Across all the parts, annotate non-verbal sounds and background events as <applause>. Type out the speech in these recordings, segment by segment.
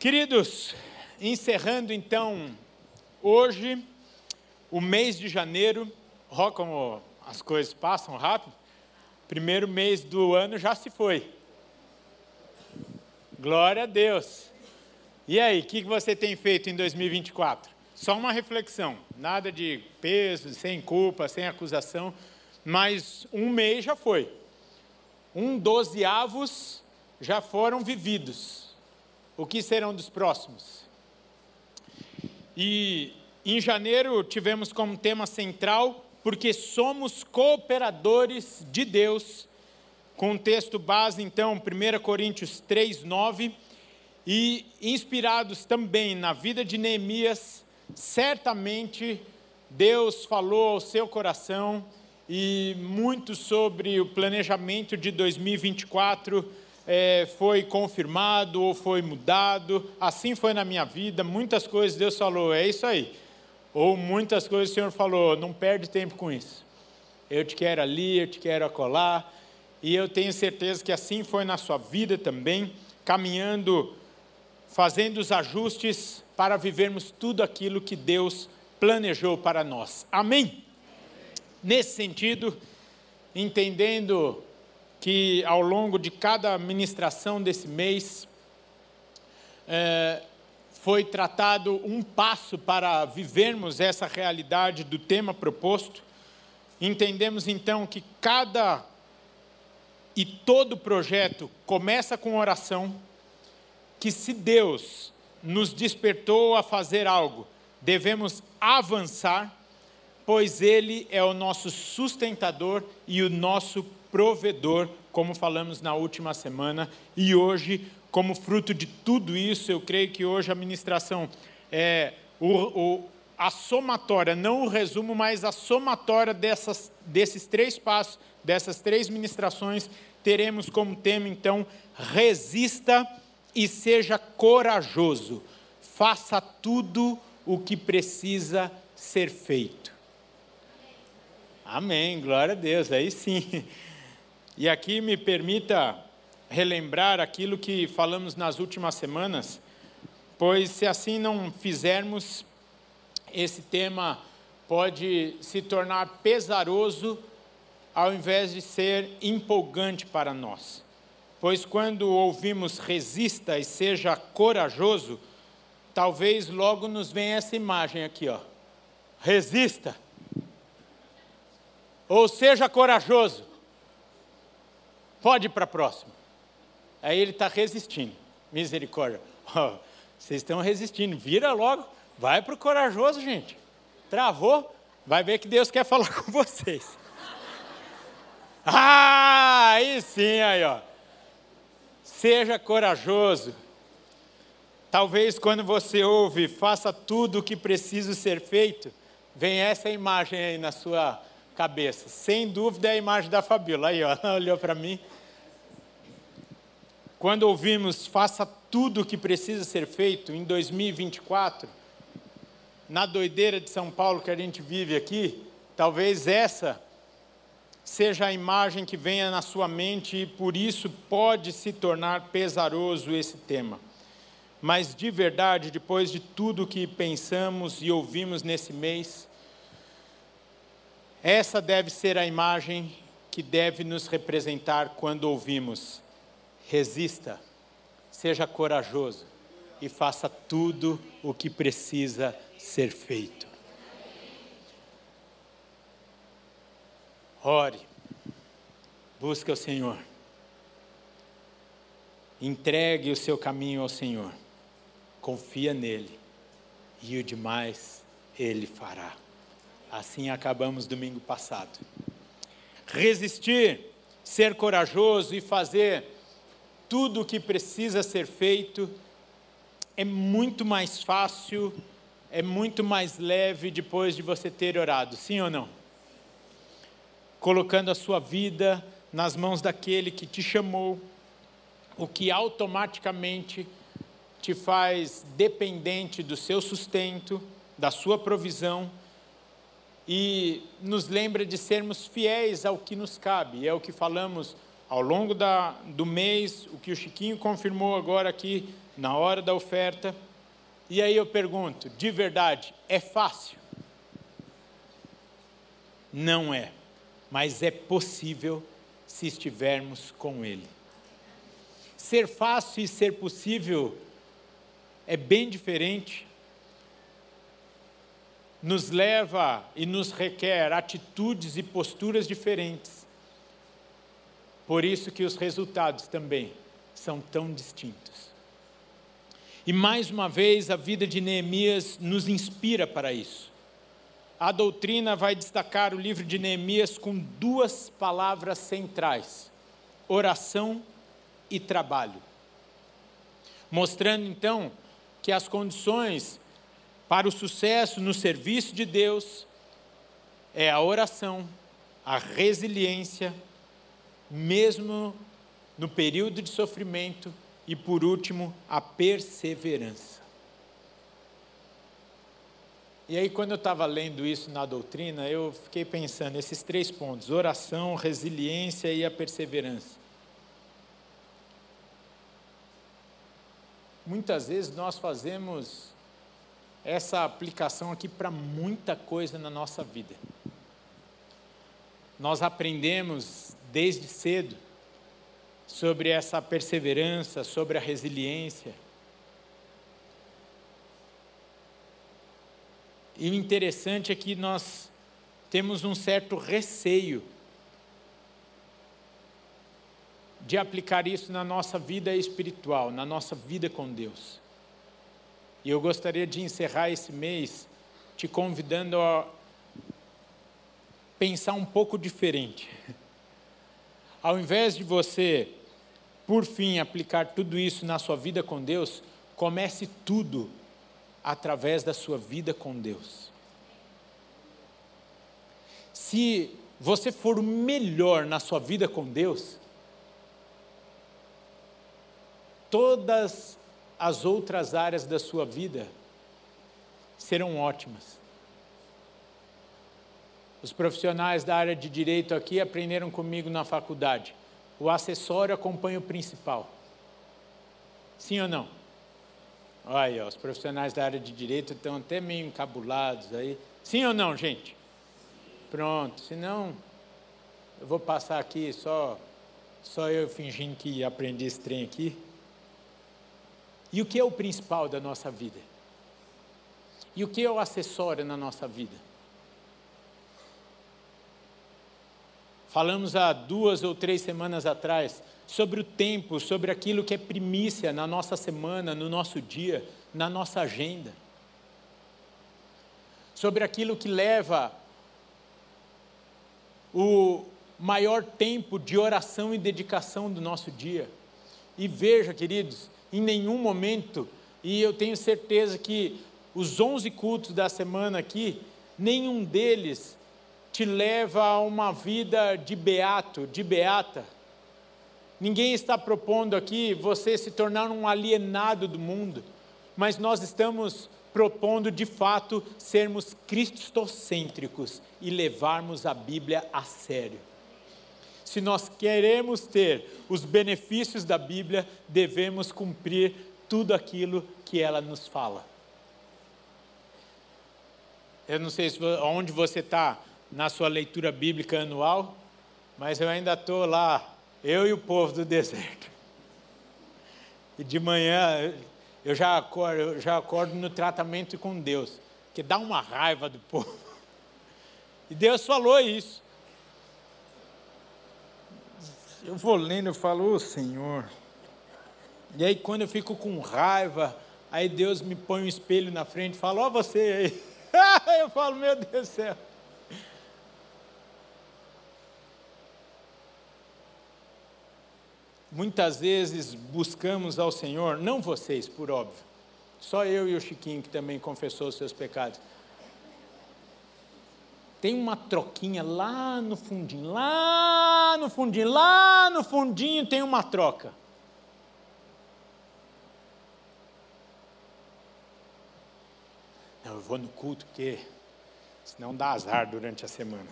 Queridos, encerrando então hoje o mês de janeiro, ó como as coisas passam rápido, primeiro mês do ano já se foi. Glória a Deus. E aí, o que você tem feito em 2024? Só uma reflexão, nada de peso, sem culpa, sem acusação, mas um mês já foi. Um dozeavos já foram vividos. O que serão dos próximos? E em janeiro tivemos como tema central, porque somos cooperadores de Deus, com o texto base, então, 1 Coríntios 3, 9, e inspirados também na vida de Neemias, certamente Deus falou ao seu coração e muito sobre o planejamento de 2024 é, foi confirmado ou foi mudado. Assim foi na minha vida, muitas coisas Deus falou, é isso aí. Ou muitas coisas o Senhor falou, não perde tempo com isso. Eu te quero ali, eu te quero acolá. E eu tenho certeza que assim foi na sua vida também, caminhando, fazendo os ajustes para vivermos tudo aquilo que Deus planejou para nós. Amém? Nesse sentido, entendendo que ao longo de cada ministração desse mês, é, foi tratado um passo para vivermos essa realidade do tema proposto. Entendemos então que cada e todo projeto começa com oração, que se Deus nos despertou a fazer algo, devemos avançar pois Ele é o nosso sustentador e o nosso provedor, como falamos na última semana, e hoje, como fruto de tudo isso, eu creio que hoje a ministração é o, o, a somatória, não o resumo, mas a somatória dessas, desses três passos, dessas três ministrações, teremos como tema, então, resista e seja corajoso, faça tudo o que precisa ser feito. Amém, glória a Deus, aí sim. E aqui me permita relembrar aquilo que falamos nas últimas semanas, pois se assim não fizermos, esse tema pode se tornar pesaroso ao invés de ser empolgante para nós. Pois quando ouvimos resista e seja corajoso, talvez logo nos venha essa imagem aqui, ó. Resista ou seja corajoso. Pode ir para a próxima. Aí ele está resistindo. Misericórdia. <laughs> Oh, vocês estão resistindo. Vira logo. Vai para o corajoso, gente. Travou. Vai ver que Deus quer falar <laughs> com vocês. Ah, aí sim, aí ó. Seja corajoso. Talvez quando você ouve, faça tudo o que precisa ser feito, vem essa imagem aí na sua cabeça. Sem dúvida é a imagem da Fabíola. Aí, ó, <laughs> ela olhou para mim. Quando ouvimos faça tudo o que precisa ser feito em 2024, na doideira de São Paulo que a gente vive aqui, talvez essa seja a imagem que venha na sua mente e por isso pode se tornar pesaroso esse tema. Mas de verdade, depois de tudo que pensamos e ouvimos nesse mês, essa deve ser a imagem que deve nos representar quando ouvimos: resista, seja corajoso e faça tudo o que precisa ser feito. Ore, busque o Senhor, entregue o seu caminho ao Senhor, confia nele e o demais ele fará. Assim acabamos domingo passado. Resistir, ser corajoso e fazer tudo o que precisa ser feito é muito mais fácil, é muito mais leve depois de você ter orado, sim ou não? Colocando a sua vida nas mãos daquele que te chamou, o que automaticamente te faz dependente do seu sustento, da sua provisão e nos lembra de sermos fiéis ao que nos cabe. É o que falamos ao longo da, do mês, o que o Chiquinho confirmou agora aqui na hora da oferta. E aí eu pergunto, de verdade, é fácil? Não é, mas é possível se estivermos com Ele. Ser fácil e ser possível é bem diferente. Nos leva e nos requer atitudes e posturas diferentes. Por isso que os resultados também são tão distintos. E mais uma vez a vida de Neemias nos inspira para isso. A doutrina vai destacar o livro de Neemias com duas palavras centrais: oração e trabalho. Mostrando então que as condições para o sucesso no serviço de Deus é a oração, a resiliência, mesmo no período de sofrimento e, por último, a perseverança. E aí, quando eu estava lendo isso na doutrina, eu fiquei pensando esses três pontos: oração, resiliência e a perseverança. Muitas vezes nós fazemos essa aplicação aqui para muita coisa na nossa vida. Nós aprendemos desde cedo sobre essa perseverança, sobre a resiliência. E o interessante é que nós temos um certo receio de aplicar isso na nossa vida espiritual, na nossa vida com Deus. E eu gostaria de encerrar esse mês te convidando a pensar um pouco diferente. Ao invés de você por fim, aplicar tudo isso na sua vida com Deus, comece tudo através da sua vida com Deus. Se você for o melhor na sua vida com Deus, todas as outras áreas da sua vida serão ótimas. Os profissionais da área de direito aqui aprenderam comigo na faculdade o acessório acompanha o principal. Sim ou não? Olha, os profissionais da área de direito estão até meio encabulados aí. Sim ou não, gente? Pronto, senão eu vou passar aqui só, só eu fingindo que aprendi esse trem aqui. E o que é o principal da nossa vida? E o que é o acessório na nossa vida? Falamos há duas ou três semanas atrás sobre o tempo, sobre aquilo que é primícia na nossa semana, no nosso dia, na nossa agenda. Sobre aquilo que leva o maior tempo de oração e dedicação do nosso dia. E veja, queridos, em nenhum momento, e eu tenho certeza que os 11 cultos da semana aqui, nenhum deles te leva a uma vida de beato, de beata. Ninguém está propondo aqui você se tornar um alienado do mundo, mas nós estamos propondo de fato sermos cristocêntricos e levarmos a Bíblia a sério. Se nós queremos ter os benefícios da Bíblia, devemos cumprir tudo aquilo que ela nos fala. Eu não sei se, onde você está na sua leitura bíblica anual, mas eu ainda estou lá, eu e o povo do <laughs> deserto. E de manhã eu já acordo, eu já acordo no tratamento com Deus, que dá uma raiva do povo. E Deus falou isso. Eu vou lendo, eu falo, ô Senhor. E aí quando eu fico com raiva, aí Deus me põe um espelho na frente e fala, ó oh, você aí. <laughs> eu falo, meu Deus do céu. Muitas vezes buscamos ao Senhor, não vocês, por óbvio, só eu e o Chiquinho que também confessou os seus pecados. Tem uma troquinha lá no fundinho, lá no fundinho, lá no fundinho tem uma troca. Não, eu vou no culto porque senão dá azar durante a semana.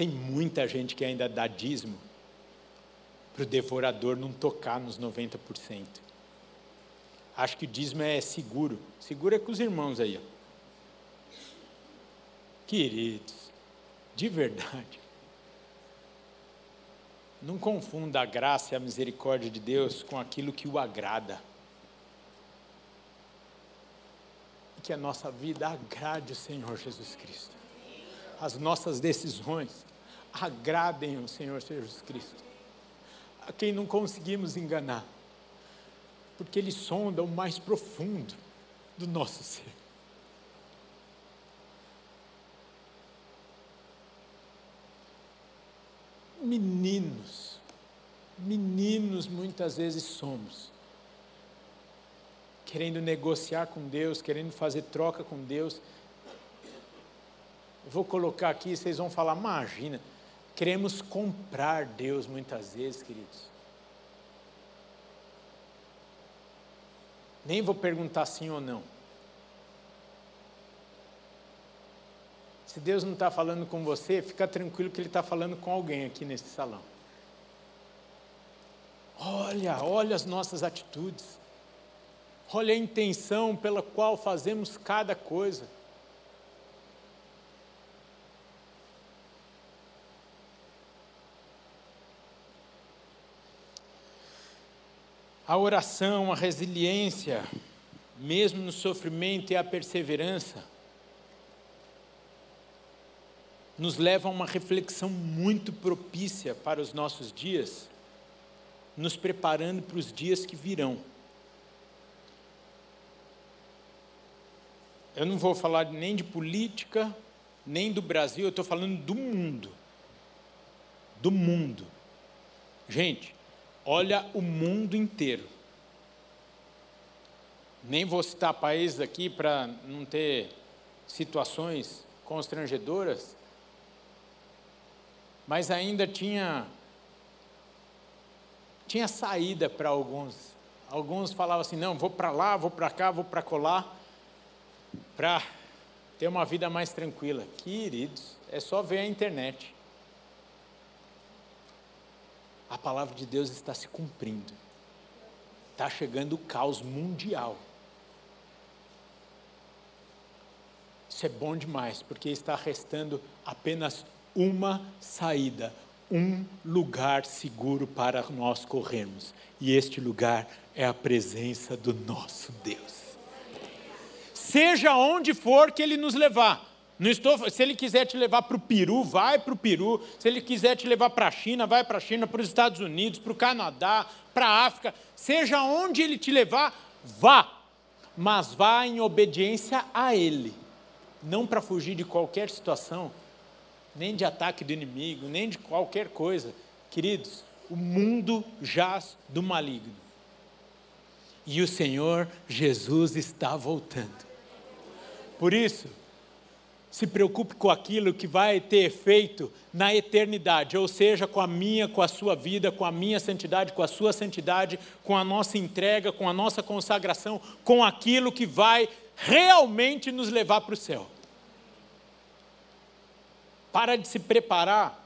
tem muita gente que ainda dá dízimo para o devorador não tocar nos 90%. Acho que o dízimo é seguro. Seguro é com os irmãos aí. Ó. Queridos, de verdade. Não confunda a graça e a misericórdia de Deus com aquilo que o agrada. Que a nossa vida agrade o Senhor Jesus Cristo. As nossas decisões agradem o Senhor Jesus Cristo, a quem não conseguimos enganar, porque Ele sonda o mais profundo do nosso ser. Meninos, meninos muitas vezes somos, querendo negociar com Deus, querendo fazer troca com Deus. Eu vou colocar aqui, vocês vão falar, imagina, Queremos comprar Deus muitas vezes, queridos. Nem vou perguntar sim ou não. Se Deus não está falando com você, fica tranquilo que Ele está falando com alguém aqui nesse salão. Olha, olha as nossas atitudes. Olha a intenção pela qual fazemos cada coisa. A oração, a resiliência, mesmo no sofrimento e a perseverança, nos leva a uma reflexão muito propícia para os nossos dias, nos preparando para os dias que virão. Eu não vou falar nem de política, nem do Brasil, eu estou falando do mundo. Do mundo. Gente, olha o mundo inteiro. Nem vou citar países aqui para não ter situações constrangedoras, mas ainda tinha tinha saída para alguns. Alguns falavam assim: "Não, vou para lá, vou para cá, vou para colar para ter uma vida mais tranquila". Queridos, é só ver a internet a palavra de Deus está se cumprindo. Está chegando o caos mundial. Isso é bom demais, porque está restando apenas uma saída, um lugar seguro para nós corrermos. E este lugar é a presença do nosso Deus. Seja onde for que Ele nos levar, não estou, se ele quiser te levar para o Peru, vai para o Peru. Se ele quiser te levar para a China, vai para a China, para os Estados Unidos, para o Canadá, para a África. Seja onde ele te levar, vá. Mas vá em obediência a ele. Não para fugir de qualquer situação, nem de ataque do inimigo, nem de qualquer coisa. Queridos, o mundo jaz do maligno. E o Senhor Jesus está voltando. Por isso, se preocupe com aquilo que vai ter efeito na eternidade, ou seja, com a minha, com a sua vida, com a minha santidade, com a sua santidade, com a nossa entrega, com a nossa consagração, com aquilo que vai realmente nos levar para o céu. Para de se preparar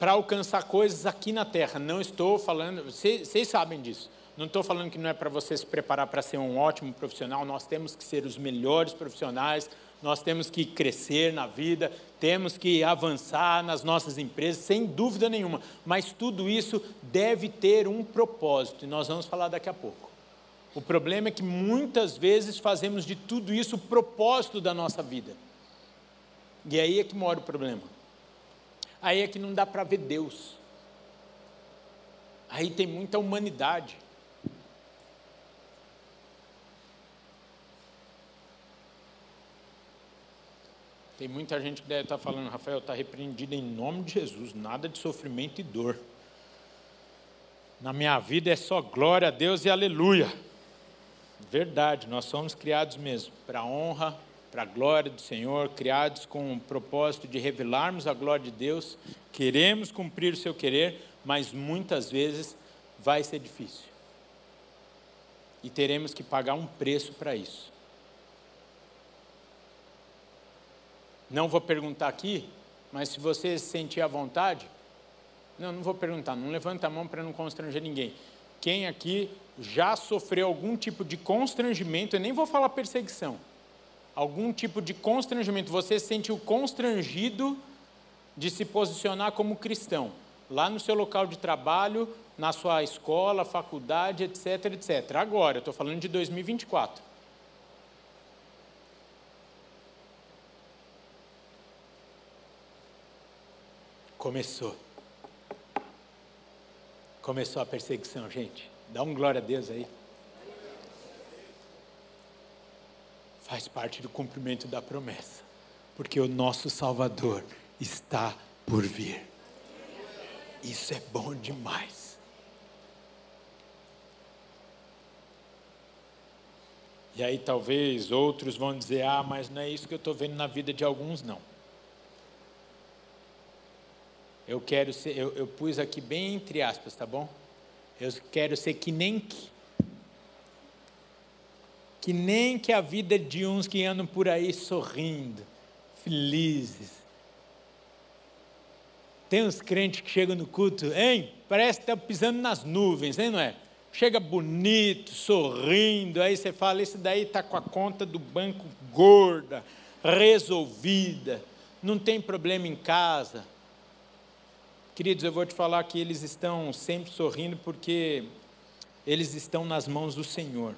para alcançar coisas aqui na terra. Não estou falando, vocês, sabem disso. Não estou falando que não é para você se preparar para ser um ótimo profissional, nós temos que ser os melhores profissionais, nós temos que crescer na vida, temos que avançar nas nossas empresas, sem dúvida nenhuma, mas tudo isso deve ter um propósito, e nós vamos falar daqui a pouco. O problema é que muitas vezes fazemos de tudo isso o propósito da nossa vida. E aí é que mora o problema. Aí é que não dá para ver Deus. Aí tem muita humanidade. Tem muita gente que deve estar falando, Rafael, está repreendido em nome de Jesus, nada de sofrimento e dor. Na minha vida é só glória a Deus e aleluia. Verdade, nós somos criados mesmo para a honra, para a glória do Senhor, criados com o propósito de revelarmos a glória de Deus. Queremos cumprir o seu querer, mas muitas vezes vai ser difícil. E teremos que pagar um preço para isso. Não vou perguntar aqui, mas se você se sentir à vontade, não, não vou perguntar, não levanta a mão para não constranger ninguém. Quem aqui já sofreu algum tipo de constrangimento, eu nem vou falar perseguição, algum tipo de constrangimento, você se sentiu constrangido de se posicionar como cristão, lá no seu local de trabalho, na sua escola, faculdade, etc, etc. Agora, eu estou falando de 2024. Começou. Começou a perseguição, gente. Dá um glória a Deus aí. Faz parte do cumprimento da promessa, porque o nosso Salvador está por vir. Isso é bom demais. E aí talvez outros vão dizer: ah, mas não é isso que eu estou vendo na vida de alguns, não. Eu quero ser, eu, eu pus aqui bem entre aspas, tá bom? Eu quero ser que nem que, que nem que a vida de uns que andam por aí sorrindo, felizes, tem uns crentes que chegam no culto, hein? Parece que está pisando nas nuvens, hein, não é? Chega bonito, sorrindo, aí você fala, esse daí está com a conta do banco gorda, resolvida, não tem problema em casa. Queridos, eu vou te falar que eles estão sempre sorrindo porque eles estão nas mãos do Senhor,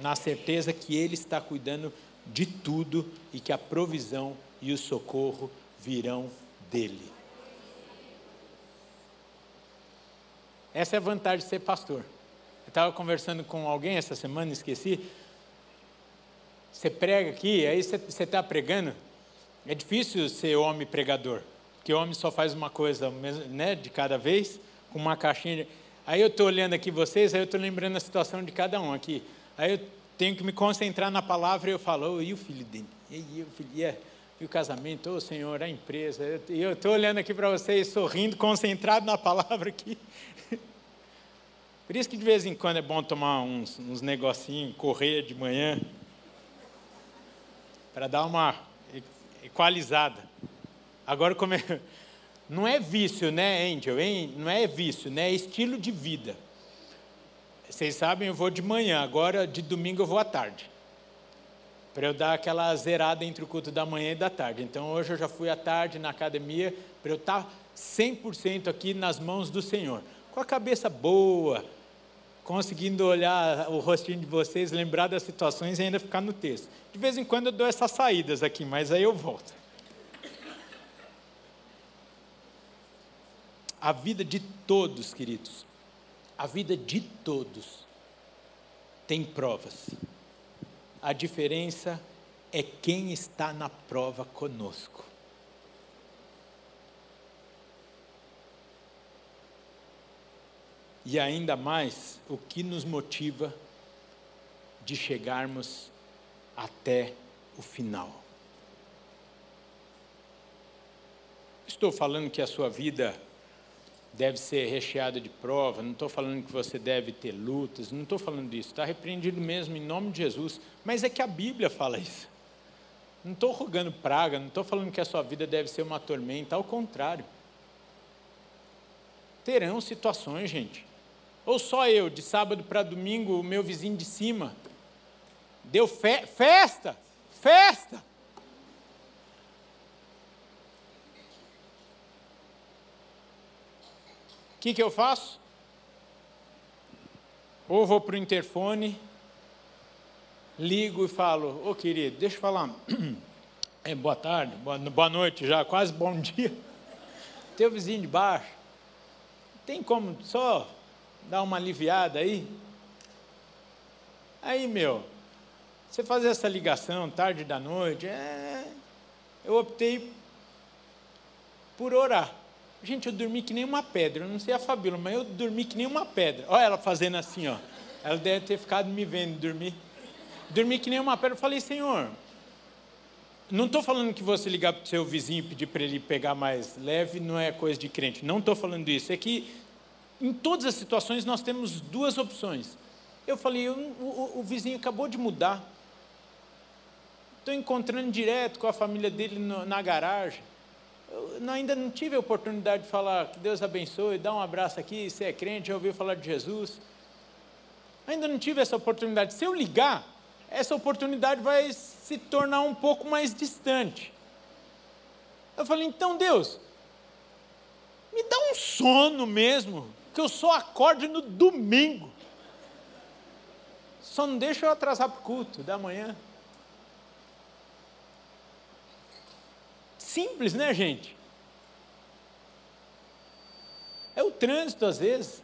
na certeza que Ele está cuidando de tudo e que a provisão e o socorro virão dele. Essa é a vantagem de ser pastor. Eu estava conversando com alguém essa semana, esqueci. Você prega aqui, aí você está pregando. É difícil ser homem pregador, porque homem só faz uma coisa né, de cada vez, com uma caixinha. Aí eu estou olhando aqui vocês, aí eu estou lembrando a situação de cada um aqui. Aí eu tenho que me concentrar na palavra e eu falo, oh, e o filho dele? E, o filho? E, e o casamento? Ô oh, Senhor, a empresa. E eu estou olhando aqui para vocês, sorrindo, concentrado na palavra aqui. <laughs> Por isso que de vez em quando é bom tomar uns, uns negocinhos, correr de manhã, para dar uma equalizada. Agora, como é, <laughs> não é vício, né, Angel? Hein? Não é vício, né? É estilo de vida. Vocês sabem, eu vou de manhã, agora de domingo eu vou à tarde. Para eu dar aquela zerada entre o culto da manhã e da tarde. Então hoje eu já fui à tarde na academia, para eu estar 100% aqui nas mãos do Senhor. Com a cabeça boa, conseguindo olhar o rostinho de vocês, lembrar das situações e ainda ficar no texto. De vez em quando eu dou essas saídas aqui, mas aí eu volto. A vida de todos, queridos, a vida de todos tem provas. A diferença é quem está na prova conosco. e ainda mais o que nos motiva de chegarmos até o final. Estou falando que a sua vida deve ser recheada de prova, não estou falando que você deve ter lutas, não estou falando disso, está repreendido mesmo em nome de Jesus, mas é que a Bíblia fala isso. Não estou rogando praga, não estou falando que a sua vida deve ser uma tormenta, ao contrário. Terão situações, gente, ou só eu, de sábado para domingo, o meu vizinho de cima. Deu fe festa, festa. O que, que eu faço? Ou vou para o interfone, ligo e falo, ô oh, querido, deixa eu falar. <clears throat> É, boa tarde, boa, boa noite já, quase bom <laughs> dia. Teu vizinho de baixo. Tem como só dar uma aliviada aí. Aí, meu, você fazer essa ligação tarde da noite, é, eu optei por orar. Gente, eu dormi que nem uma pedra. Eu não sei a Fabíola, mas eu dormi que nem uma pedra. Olha ela fazendo assim, ó. Ela deve ter ficado me vendo dormir. Dormi que nem uma pedra. Eu falei, Senhor, não estou falando que você ligar para o seu vizinho e pedir para ele pegar mais leve, não é coisa de crente. Não estou falando isso. É que em todas as situações nós temos duas opções. Eu falei, o, o, o vizinho acabou de mudar. estou encontrando direto com a família dele no, na garagem. Eu ainda não tive a oportunidade de falar que Deus abençoe, dá um abraço aqui, você é crente, já ouviu falar de Jesus. Ainda não tive essa oportunidade. Se eu ligar, essa oportunidade vai se tornar um pouco mais distante. Eu falei, então Deus, me dá um sono mesmo, que eu só acorde no domingo. Só não deixa eu atrasar para o culto da manhã. Simples, né, gente? É o trânsito, às vezes.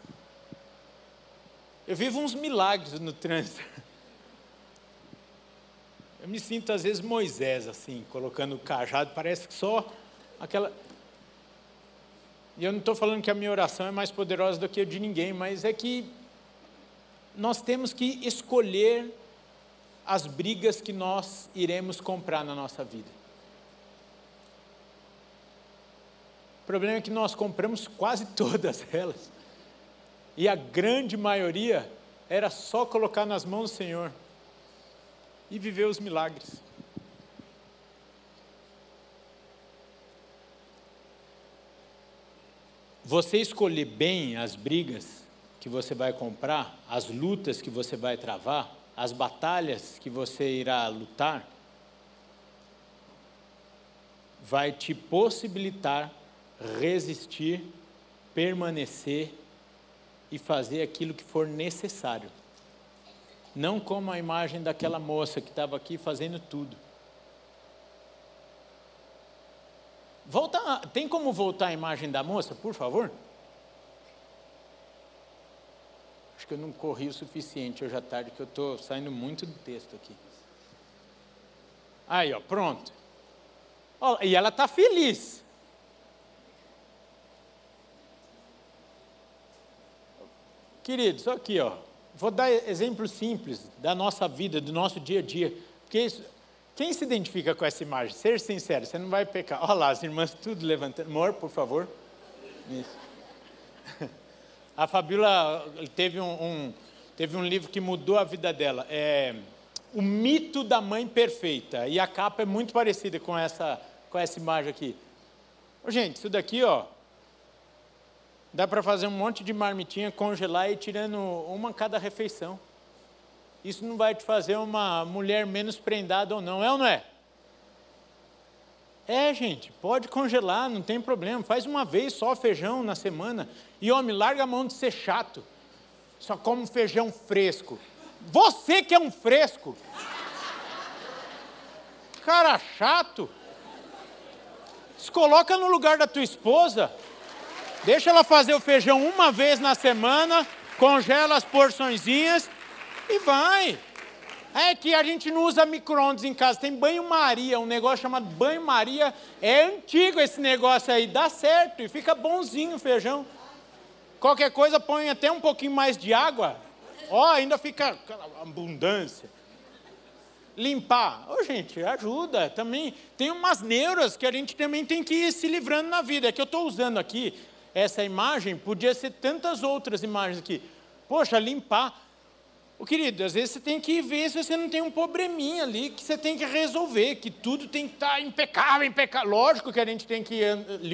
Eu vivo uns milagres no trânsito. Eu me sinto, às vezes, Moisés, assim, colocando o cajado, parece que só aquela. E eu não estou falando que a minha oração é mais poderosa do que a de ninguém, mas é que nós temos que escolher as brigas que nós iremos comprar na nossa vida. O problema é que nós compramos quase <laughs> todas elas. E a grande maioria era só colocar nas mãos do Senhor e viver os milagres. Você escolher bem as brigas que você vai comprar, as lutas que você vai travar, as batalhas que você irá lutar, vai te possibilitar resistir, permanecer e fazer aquilo que for necessário. Não como a imagem daquela moça que estava aqui fazendo tudo. Volta, tem como voltar a imagem da moça, por favor? Acho que eu não corri o suficiente hoje à tarde, que eu estou saindo muito do texto aqui. Aí, ó, pronto. Ó, e ela está feliz. Queridos, aqui, ó. Vou dar exemplos simples da nossa vida, do nosso dia a dia. Porque isso, quem se identifica com essa imagem? Ser sincero, você não vai pecar. Olha lá, as irmãs tudo levantando. Amor, por favor. Isso. <laughs> A Fabíola teve um, um, teve um livro que mudou a vida dela. É O Mito da Mãe Perfeita. E a capa é muito parecida com essa, com essa imagem aqui. Gente, isso daqui, ó, Dá para fazer um monte de marmitinha, congelar e ir tirando uma cada refeição. Isso não vai te fazer uma mulher menos prendada ou não, é ou não é? É, gente, pode congelar, não tem problema. Faz uma vez só feijão na semana. E homem, larga a mão de ser chato. Só come feijão fresco. Você que é um fresco. Cara chato. Se coloca no lugar da tua esposa. Deixa ela fazer o feijão uma vez na semana, congela as porçõezinhas e vai. É que a gente não usa micro-ondas em casa, tem banho-maria, um negócio chamado banho-maria. É antigo esse negócio aí, dá certo e fica bonzinho o feijão. Qualquer coisa põe até um pouquinho mais de água, ó, ainda fica abundância. Limpar, ô oh, gente, ajuda também. Tem umas neuras que a gente também tem que ir se livrando na vida. É que eu estou usando aqui essa imagem, podia ser tantas outras imagens aqui. Poxa, limpar. O querido, às vezes você tem que ver se você não tem um probleminha ali que você tem que resolver, que tudo tem que estar impecável, impecável. Lógico que a gente tem que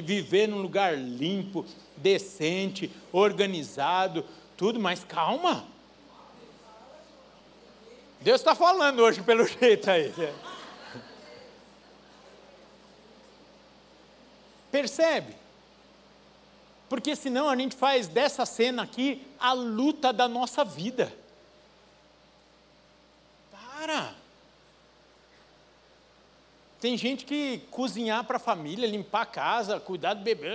viver num lugar limpo, decente, organizado, tudo, mas calma. Deus está falando hoje pelo <laughs> jeito aí. Percebe? Porque senão a gente faz dessa cena aqui a luta da nossa vida. Para! Tem gente que cozinhar para a família, limpar a casa, cuidar do bebê.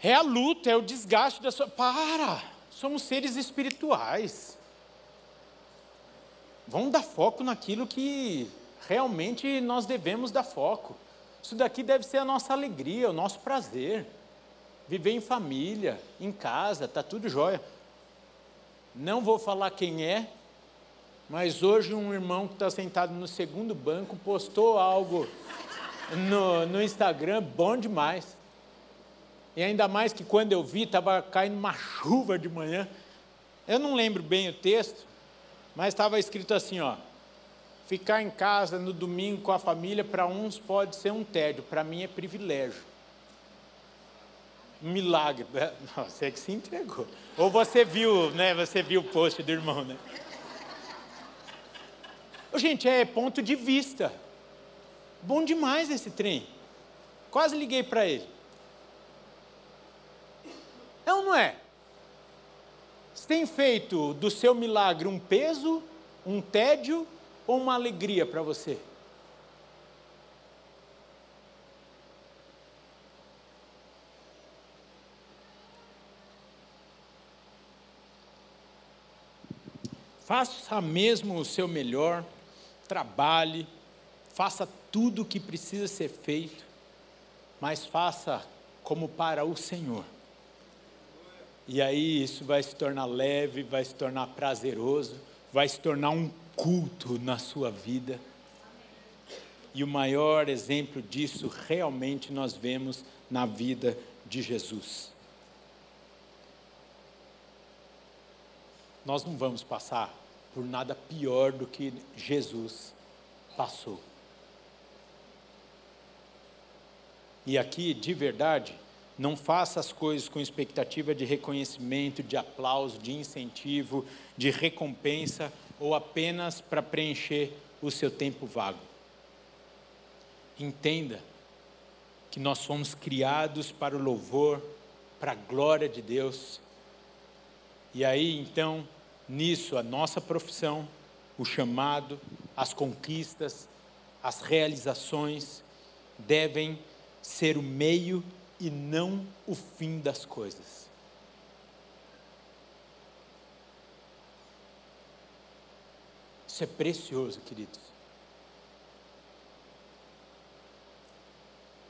É a luta, é o desgaste da sua. Para! Somos seres espirituais. Vamos dar foco naquilo que realmente nós devemos dar foco. Isso daqui deve ser a nossa alegria, o nosso prazer. Viver em família, em casa, está tudo jóia. Não vou falar quem é, mas hoje um irmão que está sentado no segundo banco postou algo no, no Instagram bom demais. E ainda mais que quando eu vi, estava caindo uma chuva de manhã. Eu não lembro bem o texto, mas estava escrito assim, ó. Ficar em casa no domingo com a família, para uns pode ser um tédio, para mim é privilégio. Milagre. <laughs> Você que se entregou. Ou você viu, né? Você viu o post do irmão, né? Gente, é ponto de vista. Bom demais esse trem. Quase liguei para ele. É ou não é? Você tem feito do seu milagre um peso, um tédio ou uma alegria para você? Faça mesmo o seu melhor, trabalhe, faça tudo o que precisa ser feito, mas faça como para o Senhor. E aí isso vai se tornar leve, vai se tornar prazeroso, vai se tornar um culto na sua vida. E o maior exemplo disso realmente nós vemos na vida de Jesus. Nós não vamos passar por nada pior do que Jesus passou. E aqui, de verdade, não faça as coisas com expectativa de reconhecimento, de aplauso, de incentivo, de recompensa ou apenas para preencher o seu tempo vago. Entenda que nós fomos criados para o louvor, para a glória de Deus. E aí, então, nisso, a nossa profissão, o chamado, as conquistas, as realizações devem ser o meio e não o fim das coisas. Isso é precioso, queridos.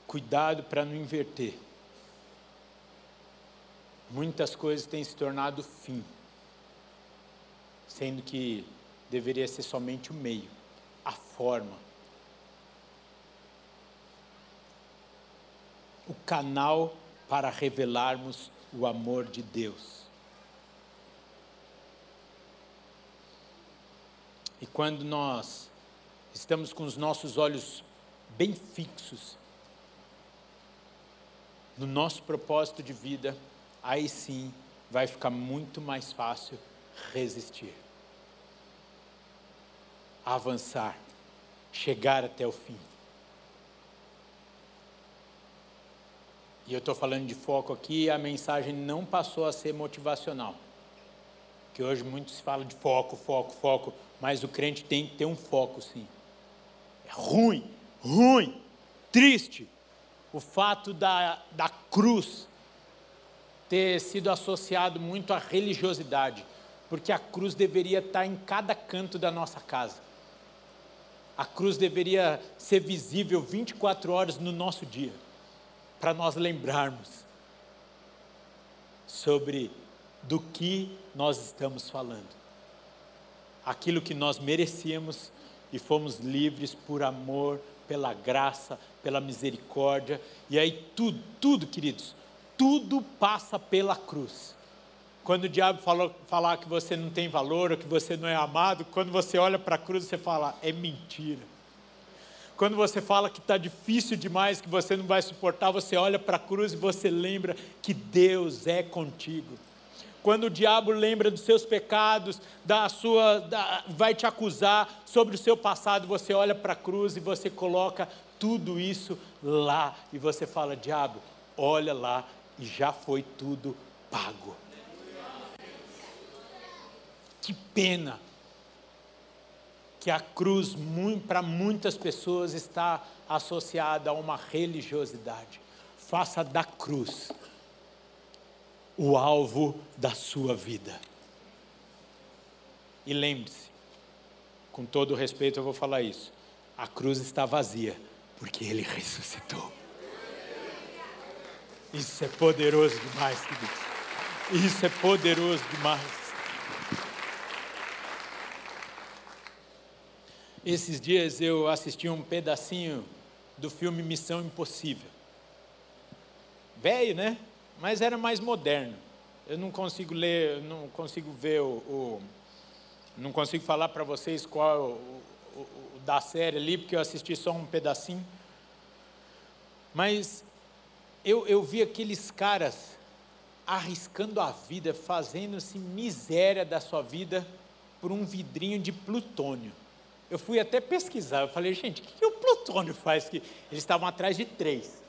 Cuidado para não inverter. Muitas coisas têm se tornado fim, sendo que deveria ser somente o meio, a forma o canal para revelarmos o amor de Deus. E quando nós estamos com os nossos olhos bem fixos no nosso propósito de vida, aí sim vai ficar muito mais fácil resistir, avançar, chegar até o fim. E eu estou falando de foco aqui, a mensagem não passou a ser motivacional. Que hoje muito se fala de foco, foco, foco, mas o crente tem que ter um foco, sim. É ruim, ruim, triste o fato da, da cruz ter sido associado muito à religiosidade, porque a cruz deveria estar em cada canto da nossa casa. A cruz deveria ser visível 24 horas no nosso dia para nós lembrarmos sobre do que nós estamos falando. Aquilo que nós merecíamos e fomos livres por amor, pela graça, pela misericórdia. E aí tudo, tudo, queridos, tudo passa pela cruz. Quando o diabo falou, falar que você não tem valor ou que você não é amado, quando você olha para a cruz, você fala: é mentira quando você fala que está difícil demais, que você não vai suportar, você olha para a cruz e você lembra que Deus é contigo. Quando o diabo lembra dos seus pecados, da sua, da, vai te acusar sobre o seu passado, você olha para a cruz e você coloca tudo isso lá e você fala: diabo, olha lá e já foi tudo pago. Que pena que a cruz, para muitas pessoas, está associada a uma religiosidade. Faça da cruz o alvo da sua vida. E lembre-se, com todo respeito eu vou falar isso: a cruz está vazia, porque ele ressuscitou. Isso é poderoso demais, queridos. Isso é poderoso demais. Esses dias eu assisti um pedacinho do filme Missão Impossível. Velho, né? Mas era mais moderno. Eu não consigo ler, não consigo ver o, o não consigo falar para vocês qual o, o, o da série ali, porque eu assisti só um pedacinho. Mas eu, eu vi aqueles caras arriscando a vida, fazendo-se miséria da sua vida por um vidrinho de plutônio. Eu fui até pesquisar, eu falei, gente, o que, que o plutônio faz? Que Eles estavam atrás de três.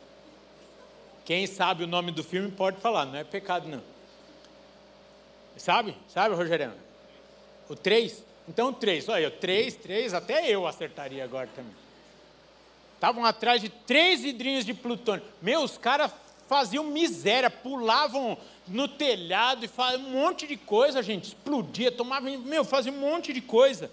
Quem sabe o nome do filme pode falar, não é pecado não. Sabe? Sabe, Rogério? O três? Então o três, olha, o três, três, até eu acertaria agora também. Estavam atrás de três vidrinhos de plutônio. Meu, os caras faziam miséria, pulavam no telhado e faziam um monte de coisa, gente. Explodia, tomavam, meu, fazia um monte de coisa.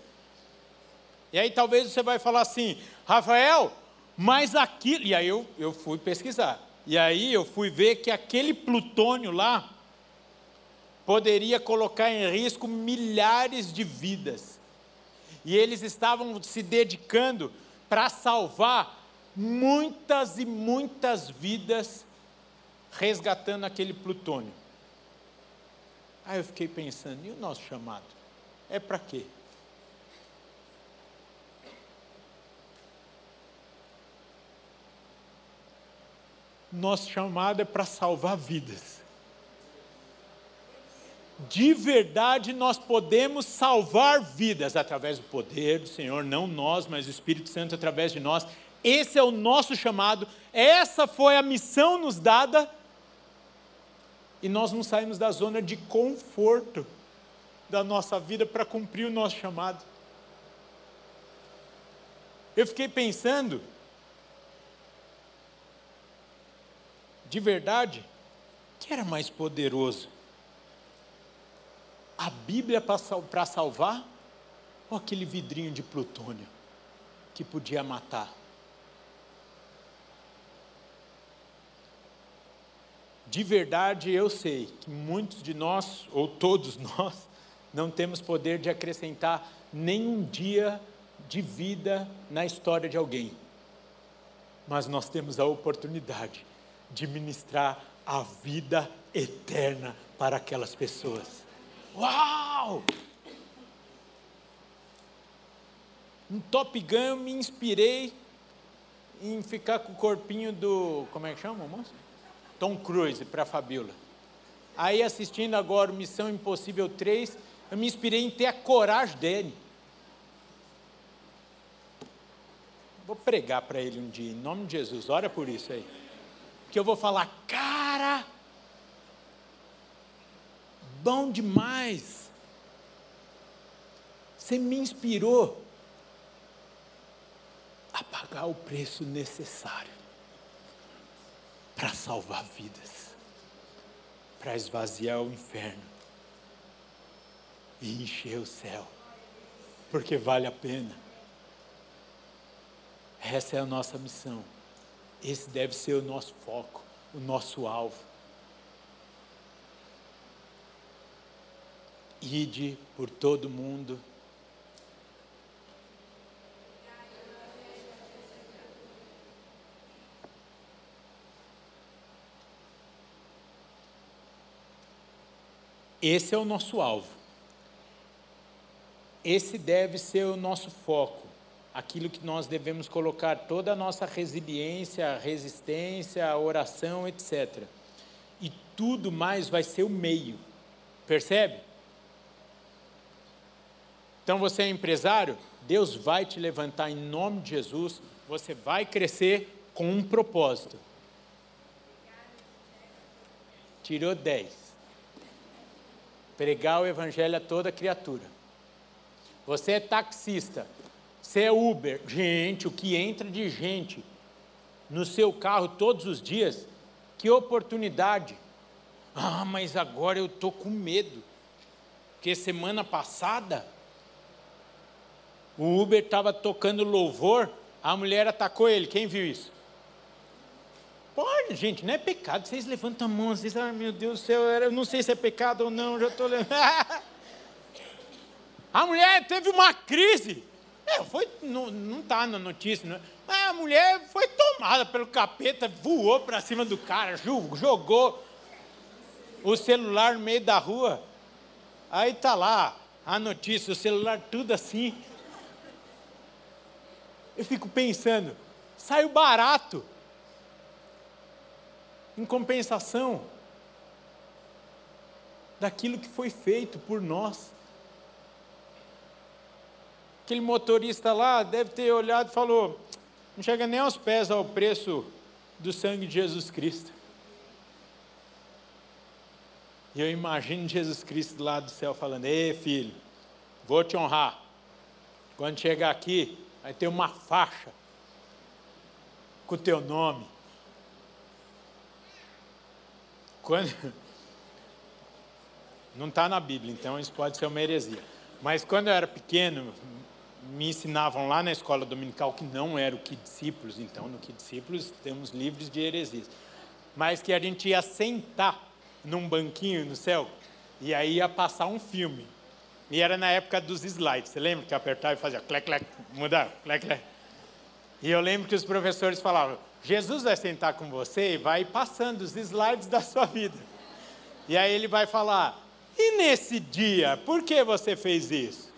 E aí talvez você vai falar assim, Rafael, mas aquilo. E aí eu, eu fui pesquisar. E aí eu fui ver que aquele plutônio lá poderia colocar em risco milhares de vidas. E eles estavam se dedicando para salvar muitas e muitas vidas resgatando aquele plutônio. Aí eu fiquei pensando, e o nosso chamado? É para quê? Nosso chamado é para salvar vidas. De verdade, nós podemos salvar vidas através do poder do Senhor, não nós, mas o Espírito Santo através de nós. Esse é o nosso chamado, essa foi a missão nos dada, e nós não saímos da zona de conforto da nossa vida para cumprir o nosso chamado. Eu fiquei pensando, de verdade, que era mais poderoso? A Bíblia para salvar ou aquele vidrinho de plutônio que podia matar? De verdade, eu sei que muitos de nós, ou todos <laughs> nós, não temos poder de acrescentar nenhum dia de vida na história de alguém. Mas nós temos a oportunidade de ministrar a vida eterna para aquelas pessoas. Uau! No Top Gun eu me inspirei em ficar com o corpinho do. Como é que chama, moço? Tom Cruise para a Fabiola. Aí assistindo agora Missão Impossível 3, eu me inspirei em ter a coragem dele. Vou pregar para ele um dia, em nome de Jesus, ora por isso aí. Que eu vou falar, cara, bom demais. Você me inspirou a pagar o preço necessário para salvar vidas, para esvaziar o inferno e encher o céu, porque vale a pena. Essa é a nossa missão. Esse deve ser o nosso foco, o nosso alvo. Ide por todo mundo Esse é o nosso alvo. Esse deve ser o nosso foco, aquilo que nós devemos colocar toda a nossa resiliência, resistência, oração, etc. E tudo mais vai ser o meio. Percebe? Então você é empresário, Deus vai te levantar em nome de Jesus, você vai crescer com um propósito. Tirou 10 pregar o evangelho a toda criatura. Você é taxista, você é Uber, gente, o que entra de gente no seu carro todos os dias, que oportunidade. Ah, mas agora eu estou com medo, porque semana passada o Uber estava tocando louvor, a mulher atacou ele, quem viu isso? Pode, gente, não é pecado. Vocês levantam a mão, vocês, ah, meu Deus do céu, eu não sei se é pecado ou não, já estou lendo. <laughs> a mulher teve uma crise. É, foi, não está na notícia, não. Mas a mulher foi tomada pelo capeta, voou para cima do cara, jogou o celular no meio da rua. Aí está lá a notícia, o celular tudo assim. Eu fico pensando, saiu barato. Em compensação daquilo que foi feito por nós. Aquele motorista lá deve ter olhado e falou: não chega nem aos pés ao preço do sangue de Jesus Cristo. E eu imagino Jesus Cristo lá do céu falando: Ei, filho, vou te honrar. Quando chegar aqui, vai ter uma faixa com o teu nome. Quando... <laughs> Não está na Bíblia, então isso pode ser uma heresia. Mas quando eu era pequeno, me ensinavam lá na escola dominical que não era o que discípulos, então no que discípulos temos livros de heresias. Mas que a gente ia sentar num banquinho no céu e aí ia passar um filme. E era na época dos slides. Você lembra que apertava e fazia clec, clec, mudar, clec, clec. E eu lembro que os professores falavam: Jesus vai sentar com você e vai passando os slides da sua vida. E aí ele vai falar: e nesse dia, por que você fez isso?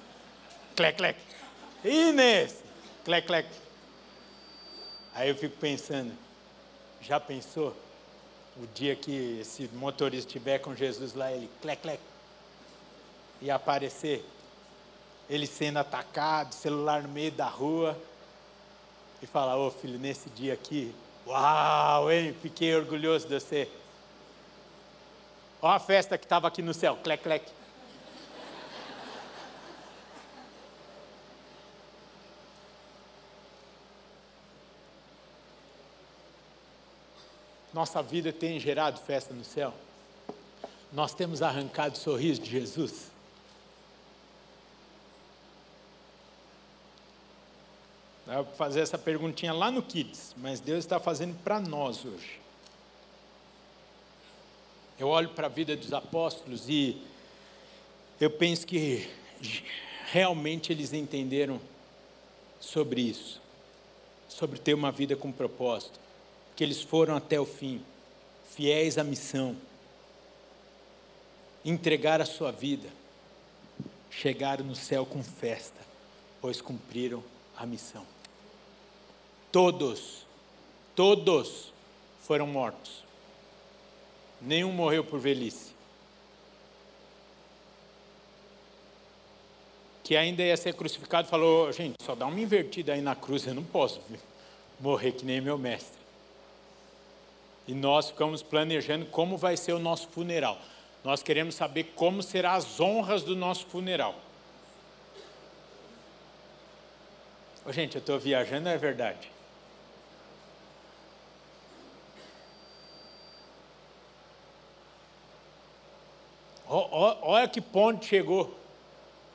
Clec, clec. Nesse? Clec, clec. Aí eu fico pensando: já pensou? O dia que esse motorista estiver com Jesus lá, ele clec, clec. E aparecer. Ele sendo atacado, celular no meio da rua e falar: Ô oh, filho, nesse dia aqui, uau, hein? Fiquei orgulhoso de você. Olha a festa que estava aqui no céu, clec, clec. Nossa vida tem gerado festa no céu. Nós temos arrancado o sorriso de Jesus. Dá para fazer essa perguntinha lá no Kids, mas Deus está fazendo para nós hoje. Eu olho para a vida dos apóstolos e eu penso que realmente eles entenderam sobre isso, sobre ter uma vida com propósito, que eles foram até o fim, fiéis à missão, entregaram a sua vida, chegaram no céu com festa, pois cumpriram a missão. Todos, todos foram mortos. Nenhum morreu por velhice. Que ainda ia ser crucificado, falou: gente, só dá uma invertida aí na cruz, eu não posso morrer que nem meu mestre. E nós ficamos planejando como vai ser o nosso funeral. Nós queremos saber como serão as honras do nosso funeral. Oh, gente, eu estou viajando, é verdade. Olha que ponto chegou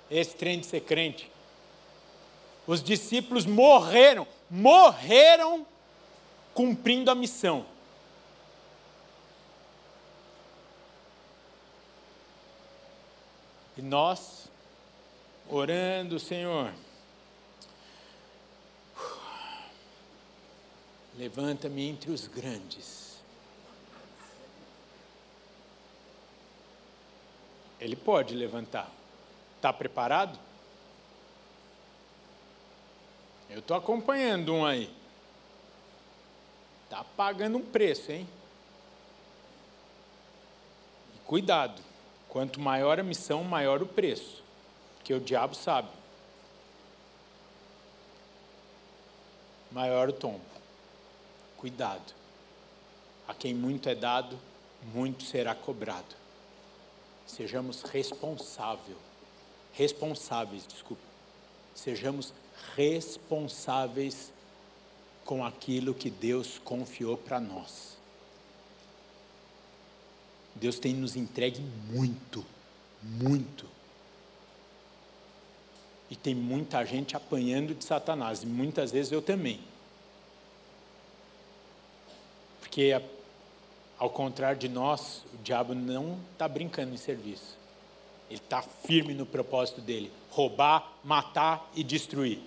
esse trem de ser crente. Os discípulos morreram, morreram cumprindo a missão. Nós, orando, Senhor, levanta-me entre os grandes Ele pode levantar. Está preparado? Eu estou acompanhando um aí. Está pagando um preço, hein? Cuidado. Quanto maior a missão, maior o preço. Que o diabo sabe. Maior o tombo. Cuidado. A quem muito é dado, muito será cobrado. Sejamos responsável, responsáveis, desculpa. Sejamos responsáveis com aquilo que Deus confiou para nós. Deus tem nos entregue muito, muito. E tem muita gente apanhando de Satanás, e muitas vezes eu também. Porque ao contrário de nós, o diabo não está brincando em serviço. Ele está firme no propósito dele: roubar, matar e destruir.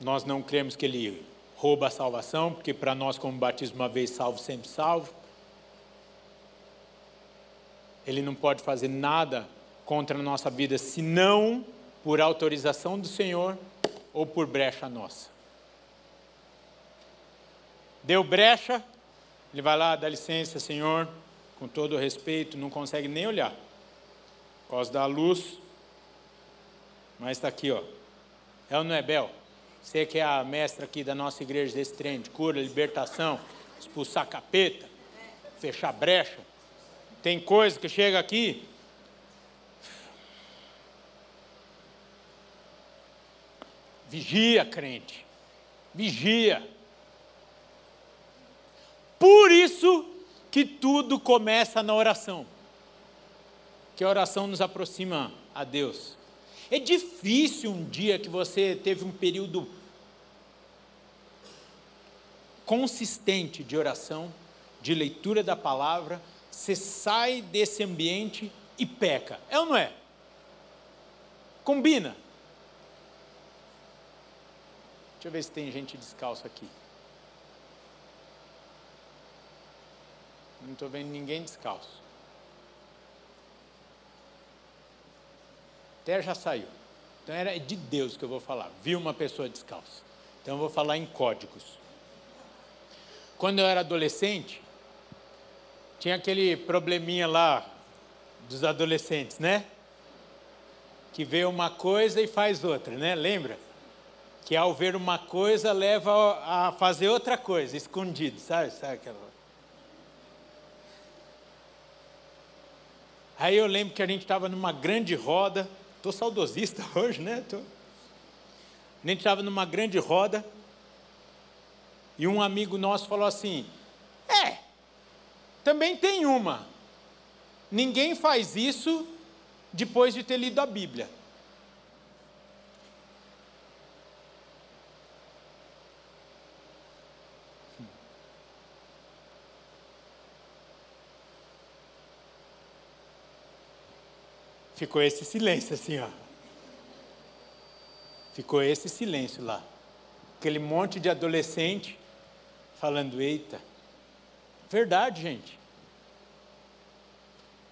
Nós não cremos que ele rouba a salvação, porque para nós, como batismo uma vez salvo, sempre salvo. Ele não pode fazer nada contra a nossa vida, senão por autorização do Senhor ou por brecha nossa. Deu brecha, ele vai lá, dá licença, Senhor, com todo respeito, não consegue nem olhar. Por causa da luz, mas está aqui, ó. É ou não é, Bel? Você que é a mestra aqui da nossa igreja desse trem de cura, libertação, expulsar capeta, fechar brecha. Tem coisa que chega aqui. Vigia, crente. Vigia. Por isso que tudo começa na oração. Que a oração nos aproxima a Deus. É difícil um dia que você teve um período consistente de oração, de leitura da palavra, você sai desse ambiente e peca. É ou não é? Combina. Deixa eu ver se tem gente descalço aqui. Não estou vendo ninguém descalço. Até já saiu. Então era de Deus que eu vou falar. Vi uma pessoa descalça. Então eu vou falar em códigos. Quando eu era adolescente, tinha aquele probleminha lá dos adolescentes, né? Que vê uma coisa e faz outra, né? Lembra? Que ao ver uma coisa leva a fazer outra coisa, escondido, sabe? Sabe aquela. Aí eu lembro que a gente estava numa grande roda, Estou saudosista <laughs> hoje, né? Tô... A gente estava numa grande roda e um amigo nosso falou assim: É, também tem uma. Ninguém faz isso depois de ter lido a Bíblia. Ficou esse silêncio assim, ó. Ficou esse silêncio lá. Aquele monte de adolescente falando: Eita, verdade, gente.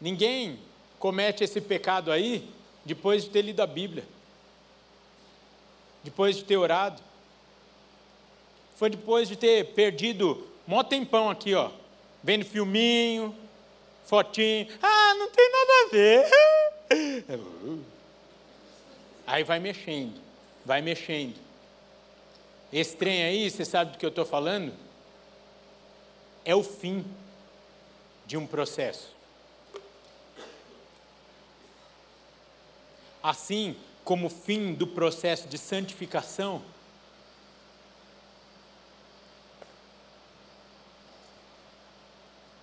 Ninguém comete esse pecado aí depois de ter lido a Bíblia, depois de ter orado. Foi depois de ter perdido mó tempão aqui, ó, vendo filminho, fotinho. Ah, não tem nada a ver. Aí vai mexendo, vai mexendo. Esse trem aí, você sabe do que eu estou falando? É o fim de um processo. Assim como o fim do processo de santificação,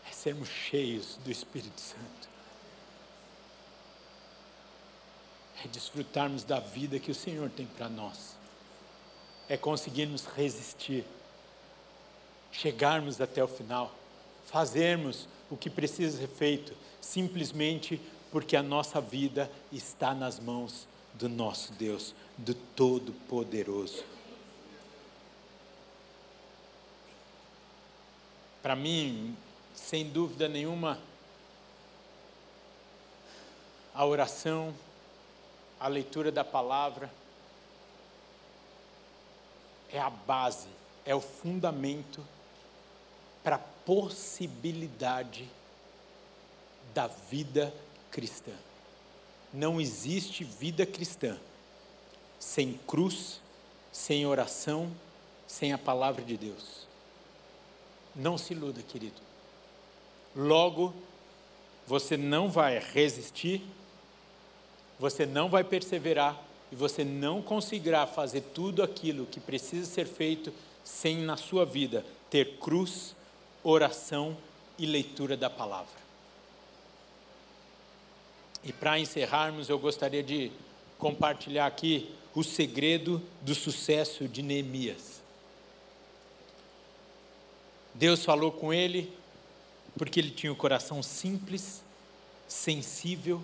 é sermos cheios do Espírito Santo. É desfrutarmos da vida que o Senhor tem para nós, é conseguirmos resistir, chegarmos até o final, fazermos o que precisa ser feito, simplesmente porque a nossa vida está nas mãos do nosso Deus, do Todo-Poderoso. Para mim, sem dúvida nenhuma, a oração a leitura da palavra é a base, é o fundamento para a possibilidade da vida cristã. Não existe vida cristã sem cruz, sem oração, sem a palavra de Deus. Não se iluda, querido. Logo, você não vai resistir você não vai perseverar e você não conseguirá fazer tudo aquilo que precisa ser feito sem na sua vida ter cruz, oração e leitura da palavra. E para encerrarmos, eu gostaria de compartilhar aqui o segredo do sucesso de Neemias. Deus falou com ele porque ele tinha o um coração simples, sensível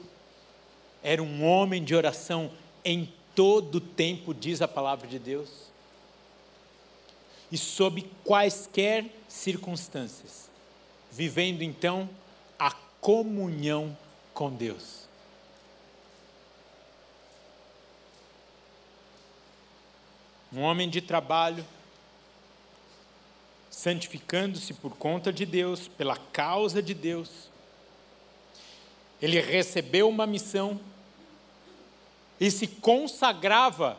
era um homem de oração em todo tempo, diz a palavra de Deus. E sob quaisquer circunstâncias, vivendo então a comunhão com Deus. Um homem de trabalho, santificando-se por conta de Deus, pela causa de Deus. Ele recebeu uma missão e se consagrava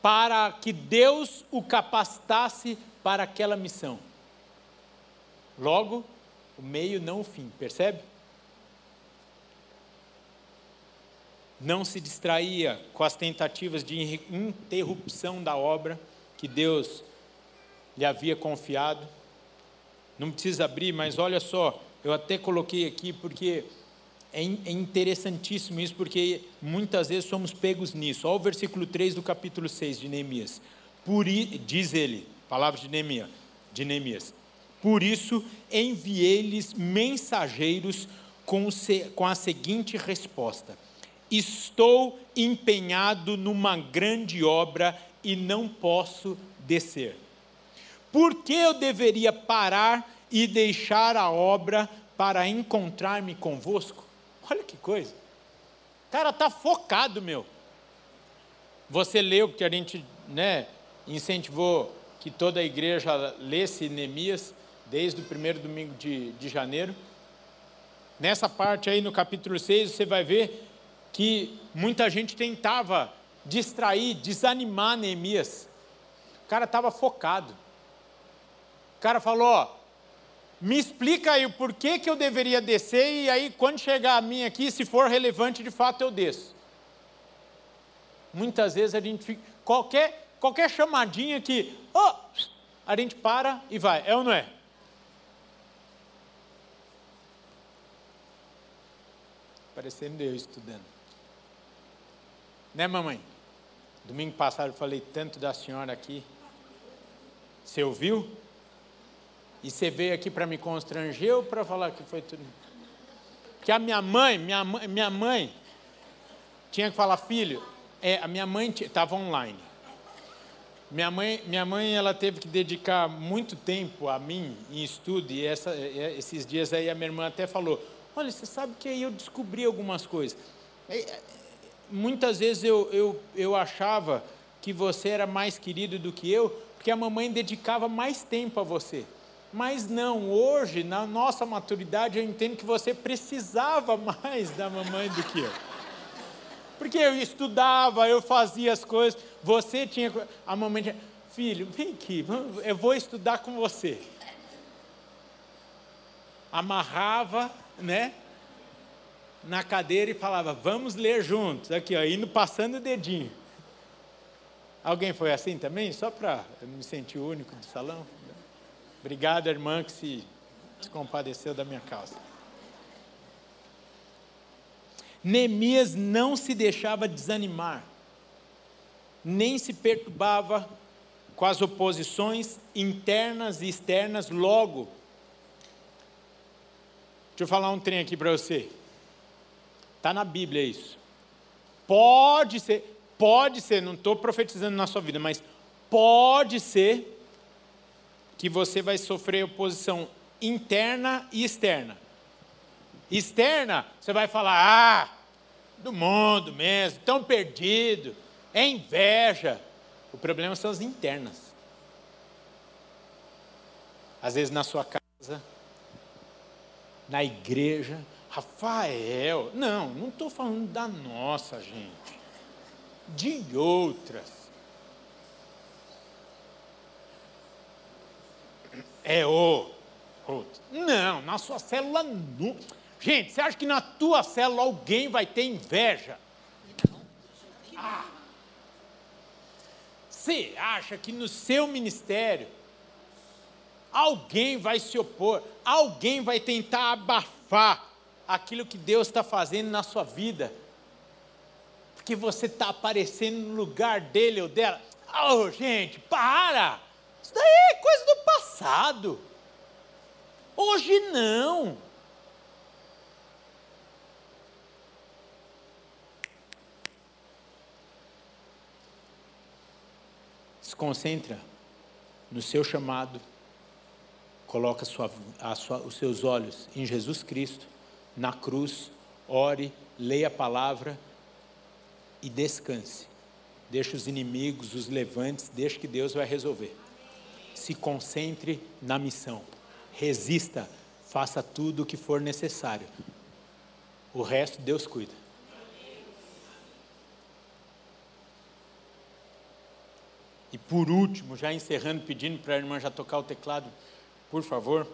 para que Deus o capacitasse para aquela missão. Logo, o meio não o fim, percebe? Não se distraía com as tentativas de interrupção da obra que Deus lhe havia confiado. Não precisa abrir, mas olha só, eu até coloquei aqui porque é, é interessantíssimo isso, porque muitas vezes somos pegos nisso. Olha o versículo 3 do capítulo 6 de Neemias. Por, diz ele, palavra de Neemias, de Neemias. Por isso enviei-lhes mensageiros com, com a seguinte resposta: Estou empenhado numa grande obra e não posso descer. Por que eu deveria parar e deixar a obra para encontrar-me convosco? Olha que coisa. Cara está focado, meu. Você leu, porque a gente né, incentivou que toda a igreja lesse Neemias desde o primeiro domingo de, de janeiro. Nessa parte aí, no capítulo 6, você vai ver que muita gente tentava distrair, desanimar Neemias. O cara estava focado. O cara falou: ó, me explica aí o porquê que eu deveria descer, e aí, quando chegar a mim aqui, se for relevante, de fato eu desço. Muitas vezes a gente fica. Qualquer, qualquer chamadinha que. Oh, a gente para e vai. É ou não é? Parecendo eu estudando. Né, mamãe? Domingo passado eu falei tanto da senhora aqui. Você ouviu? E você veio aqui para me constranger ou para falar que foi tudo? Porque a minha mãe, minha mãe, minha mãe tinha que falar, filho, é, a minha mãe estava online. Minha mãe, minha mãe, ela teve que dedicar muito tempo a mim em estudo, e essa, esses dias aí a minha irmã até falou, olha, você sabe que aí eu descobri algumas coisas. Muitas vezes eu, eu, eu achava que você era mais querido do que eu, porque a mamãe dedicava mais tempo a você. Mas não, hoje, na nossa maturidade, eu entendo que você precisava mais da mamãe do que eu. Porque eu estudava, eu fazia as coisas, você tinha. A mamãe tinha. Filho, vem aqui, eu vou estudar com você. Amarrava, né? Na cadeira e falava, vamos ler juntos. Aqui, ó, indo passando o dedinho. Alguém foi assim também? Só para eu me sentir único do salão? Obrigado, irmã, que se, compadeceu da minha causa. Neemias não se deixava desanimar, nem se perturbava com as oposições internas e externas, logo. Deixa eu falar um trem aqui para você. Está na Bíblia isso. Pode ser, pode ser, não estou profetizando na sua vida, mas pode ser que você vai sofrer oposição interna e externa. Externa, você vai falar, ah, do mundo mesmo, tão perdido, é inveja. O problema são as internas. Às vezes na sua casa, na igreja, Rafael, não, não estou falando da nossa gente, de outras. É o outro. Não, na sua célula não. Gente, você acha que na tua célula alguém vai ter inveja? Ah. Você acha que no seu ministério alguém vai se opor, alguém vai tentar abafar aquilo que Deus está fazendo na sua vida? Porque você está aparecendo no lugar dele ou dela. Oh, gente, para! Isso daí é coisa do passado. Hoje não. Se concentra no seu chamado, coloca sua, sua, os seus olhos em Jesus Cristo, na cruz, ore, leia a palavra e descanse. deixa os inimigos, os levantes, deixa que Deus vai resolver. Se concentre na missão. Resista, faça tudo o que for necessário. O resto Deus cuida. E por último, já encerrando, pedindo para a irmã já tocar o teclado, por favor,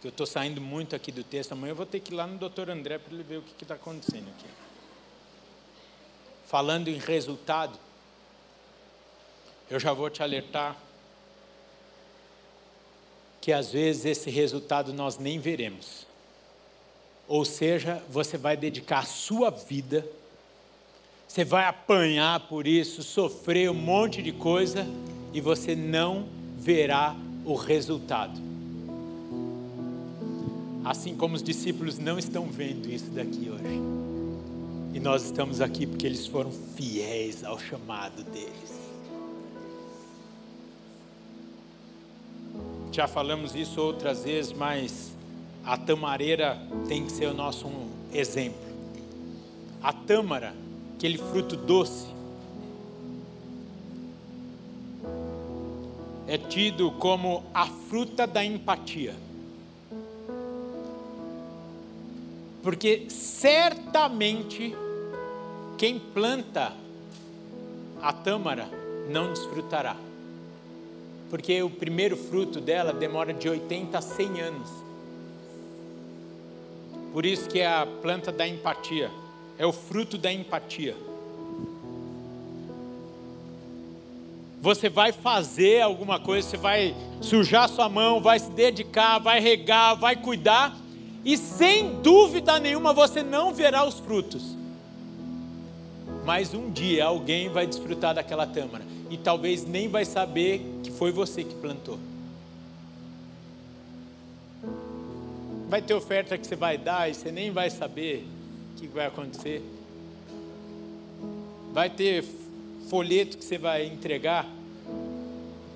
que eu estou saindo muito aqui do texto. Amanhã eu vou ter que ir lá no doutor André para ele ver o que está acontecendo aqui. Falando em resultado, eu já vou te alertar que às vezes esse resultado nós nem veremos. Ou seja, você vai dedicar a sua vida você vai apanhar por isso, sofrer um monte de coisa e você não verá o resultado. Assim como os discípulos não estão vendo isso daqui hoje. E nós estamos aqui porque eles foram fiéis ao chamado deles. Já falamos isso outras vezes, mas a tamareira tem que ser o nosso exemplo. A tâmara aquele fruto doce, é tido como a fruta da empatia. Porque certamente quem planta a tâmara não desfrutará. Porque o primeiro fruto dela demora de 80 a 100 anos. Por isso que é a planta da empatia é o fruto da empatia. Você vai fazer alguma coisa, você vai sujar sua mão, vai se dedicar, vai regar, vai cuidar, e sem dúvida nenhuma você não verá os frutos. Mas um dia alguém vai desfrutar daquela tâmara e talvez nem vai saber foi você que plantou. Vai ter oferta que você vai dar e você nem vai saber que vai acontecer. Vai ter folheto que você vai entregar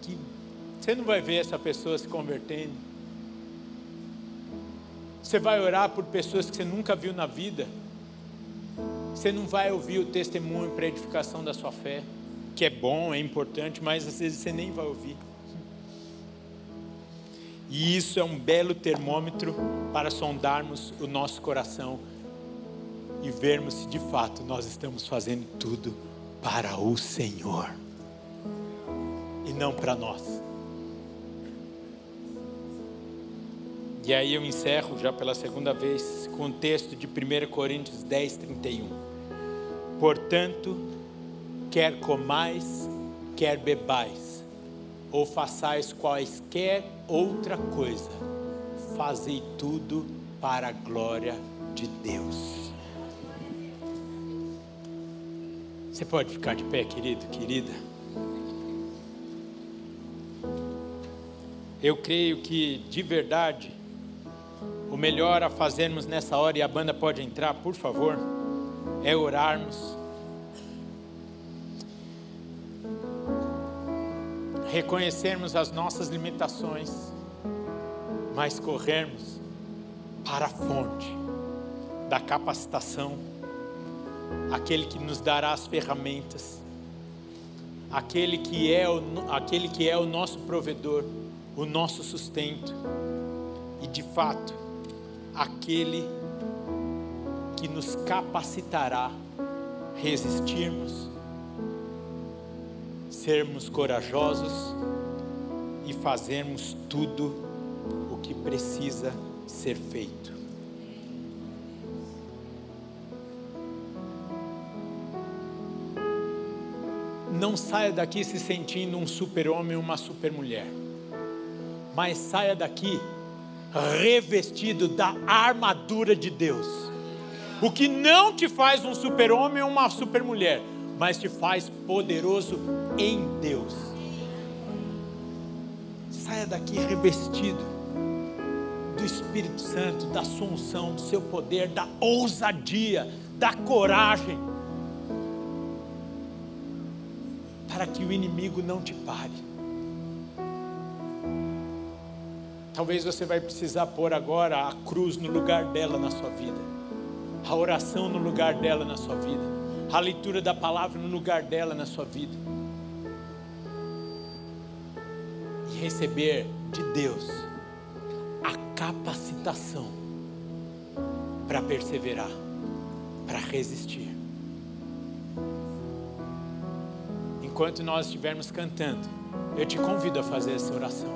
que você não vai ver essa pessoa se convertendo. Você vai orar por pessoas que você nunca viu na vida. Você não vai ouvir o testemunho para edificação da sua fé, que é bom, é importante, mas às vezes você nem vai ouvir. E isso é um belo termômetro para sondarmos o nosso coração e vermos se de fato nós estamos fazendo tudo para o Senhor e não para nós. E aí eu encerro já pela segunda vez com o texto de 1 Coríntios 10, 31. Portanto, quer comais, quer bebais, ou façais quaisquer outra coisa, fazei tudo para a glória de Deus. Você pode ficar de pé, querido, querida? Eu creio que, de verdade, o melhor a fazermos nessa hora, e a banda pode entrar, por favor, é orarmos. Reconhecermos as nossas limitações, mas corrermos para a fonte da capacitação aquele que nos dará as ferramentas, aquele que é o, aquele que é o nosso provedor, o nosso sustento, e de fato, aquele que nos capacitará resistirmos, sermos corajosos e fazermos tudo o que precisa ser feito. não saia daqui se sentindo um super-homem ou uma super-mulher, mas saia daqui revestido da armadura de Deus. O que não te faz um super-homem ou uma super-mulher, mas te faz poderoso em Deus. Saia daqui revestido do Espírito Santo, da assunção, do seu poder, da ousadia, da coragem para que o inimigo não te pare. Talvez você vai precisar pôr agora a cruz no lugar dela na sua vida, a oração no lugar dela na sua vida, a leitura da palavra no lugar dela na sua vida. Receber de Deus a capacitação para perseverar, para resistir. Enquanto nós estivermos cantando, eu te convido a fazer essa oração.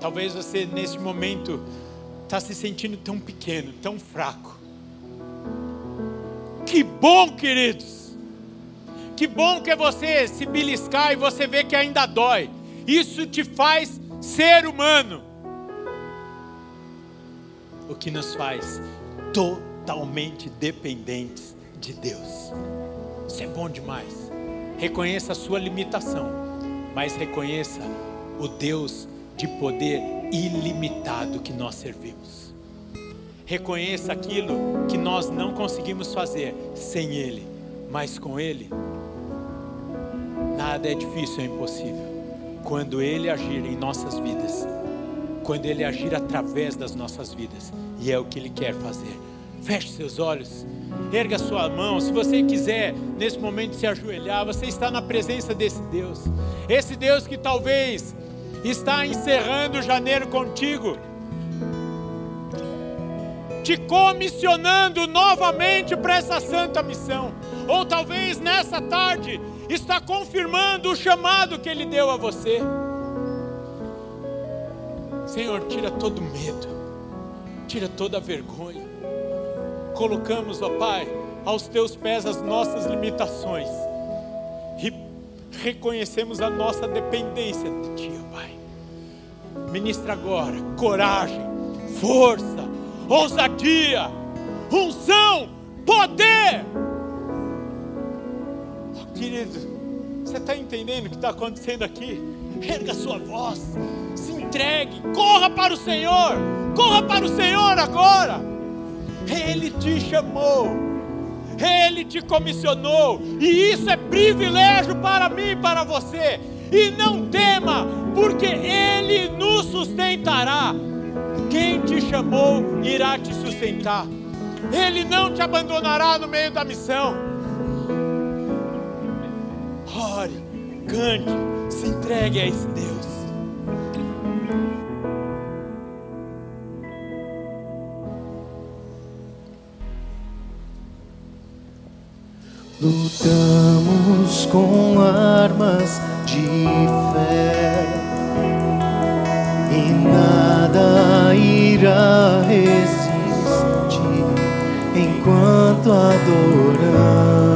Talvez você nesse momento está se sentindo tão pequeno, tão fraco. Que bom, queridos! Que bom que é você se beliscar e você vê que ainda dói. Isso te faz ser humano. O que nos faz totalmente dependentes de Deus. Isso é bom demais. Reconheça a sua limitação, mas reconheça o Deus de poder ilimitado que nós servimos. Reconheça aquilo que nós não conseguimos fazer sem Ele, mas com Ele, nada é difícil, é impossível. Quando Ele agir em nossas vidas, quando Ele agir através das nossas vidas, e é o que Ele quer fazer. Feche seus olhos, erga sua mão. Se você quiser nesse momento se ajoelhar, você está na presença desse Deus, esse Deus que talvez está encerrando janeiro contigo, te comissionando novamente para essa santa missão, ou talvez nessa tarde está confirmando o chamado que Ele deu a você. Senhor, tira todo medo, tira toda vergonha. Colocamos, ó Pai, aos teus pés as nossas limitações e reconhecemos a nossa dependência de Ti, ó Pai. Ministra agora coragem, força, ousadia, unção, poder. Querido, você está entendendo o que está acontecendo aqui? Erga sua voz, se entregue, corra para o Senhor, corra para o Senhor agora. Ele te chamou, Ele te comissionou, e isso é privilégio para mim e para você. E não tema, porque Ele nos sustentará. Quem te chamou irá te sustentar. Ele não te abandonará no meio da missão. Ore, cante, se entregue a esse Deus. Lutamos com armas de fé e nada irá resistir enquanto adoramos.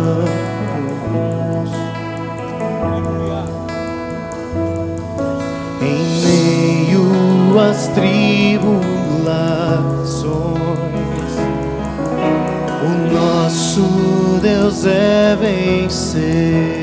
Às tribulações, o nosso Deus é vencedor.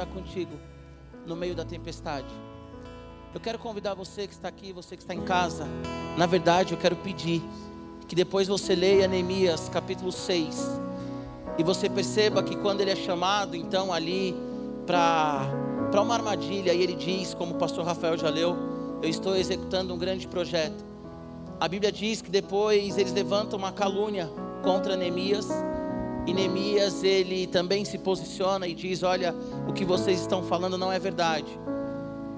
Está contigo no meio da tempestade. Eu quero convidar você que está aqui, você que está em casa. Na verdade, eu quero pedir que depois você leia Neemias capítulo 6 e você perceba que quando ele é chamado, então ali para uma armadilha, e ele diz, como o pastor Rafael já leu, eu estou executando um grande projeto. A Bíblia diz que depois eles levantam uma calúnia contra Neemias, e Neemias ele também se posiciona e diz: Olha, o que vocês estão falando não é verdade.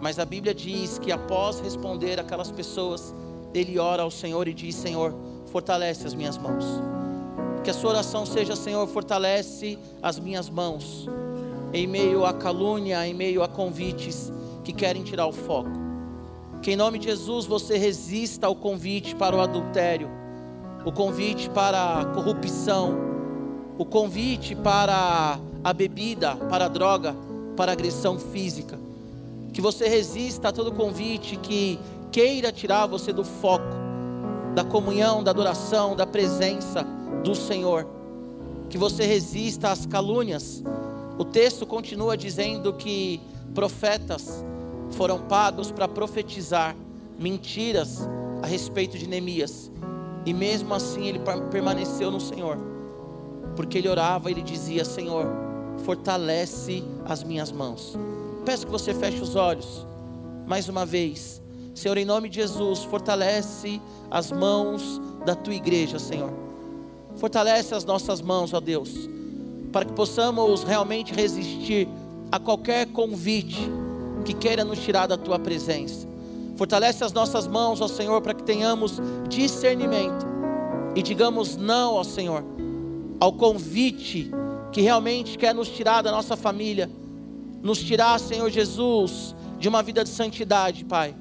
Mas a Bíblia diz que após responder aquelas pessoas, ele ora ao Senhor e diz: Senhor, fortalece as minhas mãos. Que a sua oração seja: Senhor, fortalece as minhas mãos. Em meio à calúnia, em meio a convites que querem tirar o foco. Que em nome de Jesus você resista ao convite para o adultério, o convite para a corrupção, o convite para a bebida, para a droga, para a agressão física. Que você resista a todo convite que queira tirar você do foco, da comunhão, da adoração, da presença do Senhor. Que você resista às calúnias. O texto continua dizendo que profetas foram pagos para profetizar mentiras a respeito de Neemias. E mesmo assim ele permaneceu no Senhor. Porque ele orava e ele dizia: Senhor, fortalece as minhas mãos. Peço que você feche os olhos. Mais uma vez. Senhor, em nome de Jesus, fortalece as mãos da tua igreja, Senhor. Fortalece as nossas mãos, ó Deus, para que possamos realmente resistir a qualquer convite que queira nos tirar da tua presença. Fortalece as nossas mãos, ó Senhor, para que tenhamos discernimento e digamos não, ó Senhor, ao convite que realmente quer nos tirar da nossa família, nos tirar, Senhor Jesus, de uma vida de santidade, Pai.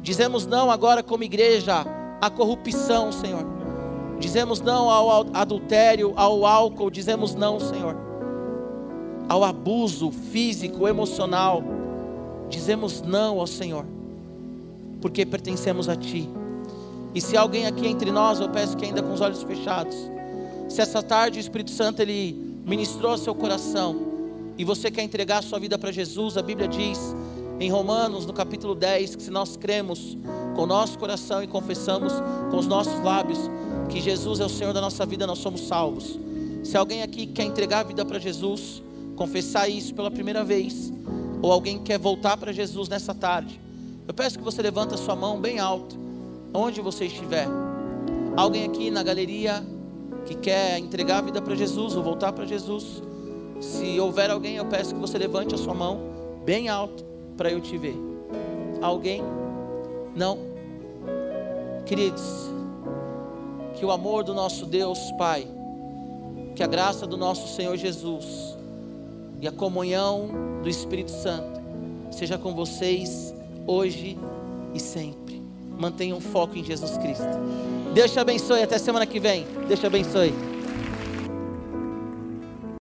Dizemos não agora como igreja à corrupção, Senhor. Dizemos não ao adultério, ao álcool, dizemos não, Senhor. Ao abuso físico, emocional. Dizemos não ao Senhor. Porque pertencemos a Ti. E se alguém aqui entre nós, eu peço que ainda com os olhos fechados, se essa tarde o Espírito Santo ele ministrou seu coração e você quer entregar a sua vida para Jesus, a Bíblia diz em Romanos, no capítulo 10, que se nós cremos com o nosso coração e confessamos com os nossos lábios que Jesus é o Senhor da nossa vida, nós somos salvos. Se alguém aqui quer entregar a vida para Jesus, confessar isso pela primeira vez, ou alguém quer voltar para Jesus nessa tarde, eu peço que você levante a sua mão bem alto, onde você estiver. Alguém aqui na galeria que quer entregar a vida para Jesus ou voltar para Jesus, se houver alguém, eu peço que você levante a sua mão bem alto para eu te ver. Alguém? Não? Queridos, que o amor do nosso Deus Pai, que a graça do nosso Senhor Jesus e a comunhão do Espírito Santo seja com vocês hoje e sempre. Mantenham foco em Jesus Cristo. Deus te abençoe. Até semana que vem. Deus te abençoe.